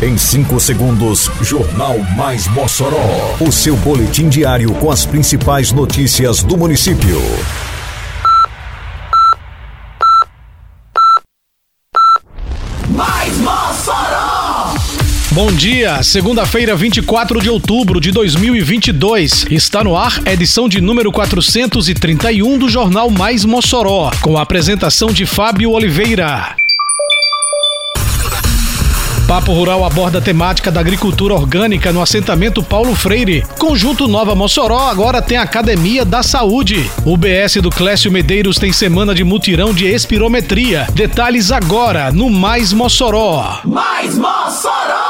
Em 5 segundos, Jornal Mais Mossoró. O seu boletim diário com as principais notícias do município. Mais Mossoró! Bom dia, segunda-feira, 24 de outubro de 2022. Está no ar edição de número 431 do Jornal Mais Mossoró, com a apresentação de Fábio Oliveira. Papo Rural aborda a temática da agricultura orgânica no assentamento Paulo Freire. Conjunto Nova Mossoró agora tem Academia da Saúde. O BS do Clécio Medeiros tem semana de mutirão de espirometria. Detalhes agora no Mais Mossoró. Mais Mossoró!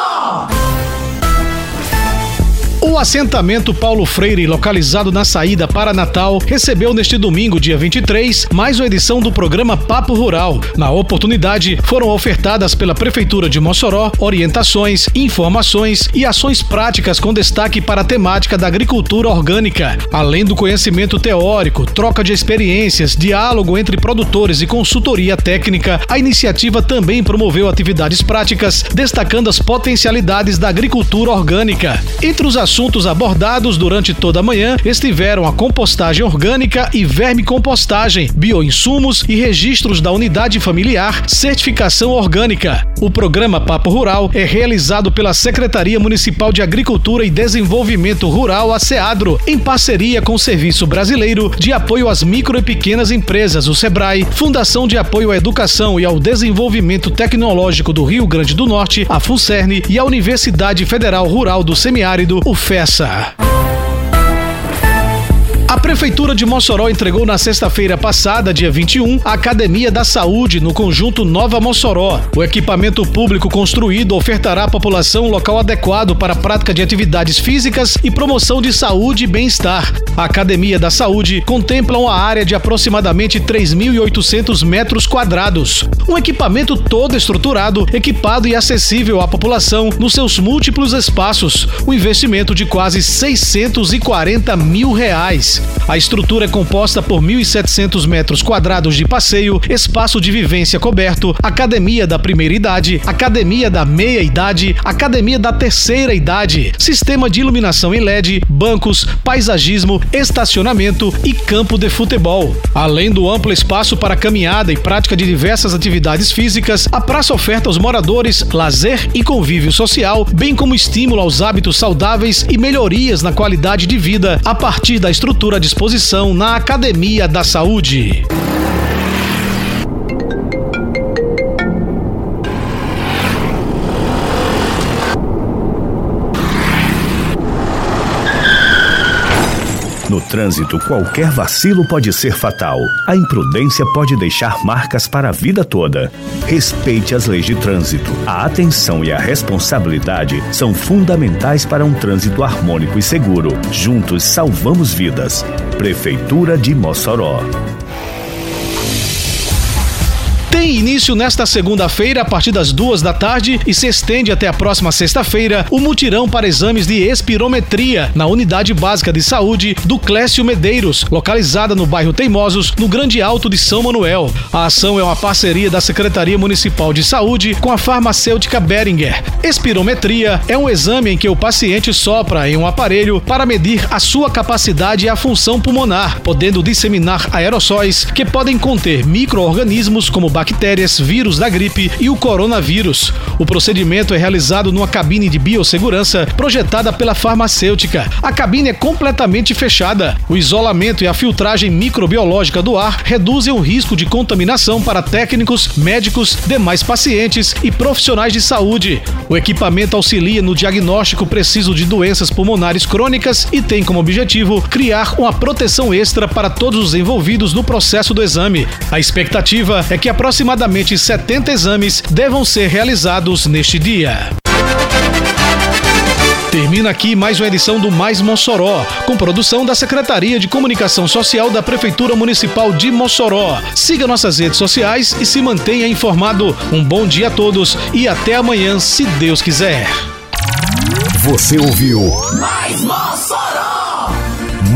O assentamento Paulo Freire, localizado na saída para Natal, recebeu neste domingo, dia 23, mais uma edição do programa Papo Rural. Na oportunidade, foram ofertadas pela Prefeitura de Mossoró orientações, informações e ações práticas com destaque para a temática da agricultura orgânica. Além do conhecimento teórico, troca de experiências, diálogo entre produtores e consultoria técnica, a iniciativa também promoveu atividades práticas, destacando as potencialidades da agricultura orgânica. Entre os assuntos assuntos abordados durante toda a manhã estiveram a compostagem orgânica e vermicompostagem, bioinsumos e registros da unidade familiar, certificação orgânica. O programa Papo Rural é realizado pela Secretaria Municipal de Agricultura e Desenvolvimento Rural, a SEADRO, em parceria com o Serviço Brasileiro de Apoio às Micro e Pequenas Empresas, o SEBRAE, Fundação de Apoio à Educação e ao Desenvolvimento Tecnológico do Rio Grande do Norte, a FUNCERN, e a Universidade Federal Rural do Semiárido, o FESA. A Prefeitura de Mossoró entregou na sexta-feira passada, dia 21, a Academia da Saúde no conjunto Nova Mossoró. O equipamento público construído ofertará à população um local adequado para a prática de atividades físicas e promoção de saúde e bem-estar. A Academia da Saúde contempla uma área de aproximadamente 3.800 metros quadrados. Um equipamento todo estruturado, equipado e acessível à população nos seus múltiplos espaços. Um investimento de quase 640 mil reais. A estrutura é composta por 1.700 metros quadrados de passeio, espaço de vivência coberto, academia da primeira idade, academia da meia idade, academia da terceira idade, sistema de iluminação em LED, bancos, paisagismo, estacionamento e campo de futebol. Além do amplo espaço para caminhada e prática de diversas atividades físicas, a praça oferta aos moradores lazer e convívio social, bem como estímulo aos hábitos saudáveis e melhorias na qualidade de vida a partir da estrutura à disposição na Academia da Saúde. Trânsito, qualquer vacilo pode ser fatal. A imprudência pode deixar marcas para a vida toda. Respeite as leis de trânsito. A atenção e a responsabilidade são fundamentais para um trânsito harmônico e seguro. Juntos salvamos vidas. Prefeitura de Mossoró. Tem início nesta segunda-feira, a partir das duas da tarde, e se estende até a próxima sexta-feira, o mutirão para exames de espirometria na Unidade Básica de Saúde do Clécio Medeiros, localizada no bairro Teimosos, no Grande Alto de São Manuel. A ação é uma parceria da Secretaria Municipal de Saúde com a farmacêutica Beringer. Espirometria é um exame em que o paciente sopra em um aparelho para medir a sua capacidade e a função pulmonar, podendo disseminar aerossóis que podem conter micro-organismos como bactérias, vírus da gripe e o coronavírus. O procedimento é realizado numa cabine de biossegurança projetada pela farmacêutica. A cabine é completamente fechada. O isolamento e a filtragem microbiológica do ar reduzem o risco de contaminação para técnicos, médicos, demais pacientes e profissionais de saúde. O equipamento auxilia no diagnóstico preciso de doenças pulmonares crônicas e tem como objetivo criar uma proteção extra para todos os envolvidos no processo do exame. A expectativa é que aproximadamente 70 exames devam ser realizados neste dia. Termina aqui mais uma edição do Mais Mossoró, com produção da Secretaria de Comunicação Social da Prefeitura Municipal de Mossoró. Siga nossas redes sociais e se mantenha informado. Um bom dia a todos e até amanhã, se Deus quiser. Você ouviu Mais Mossoró!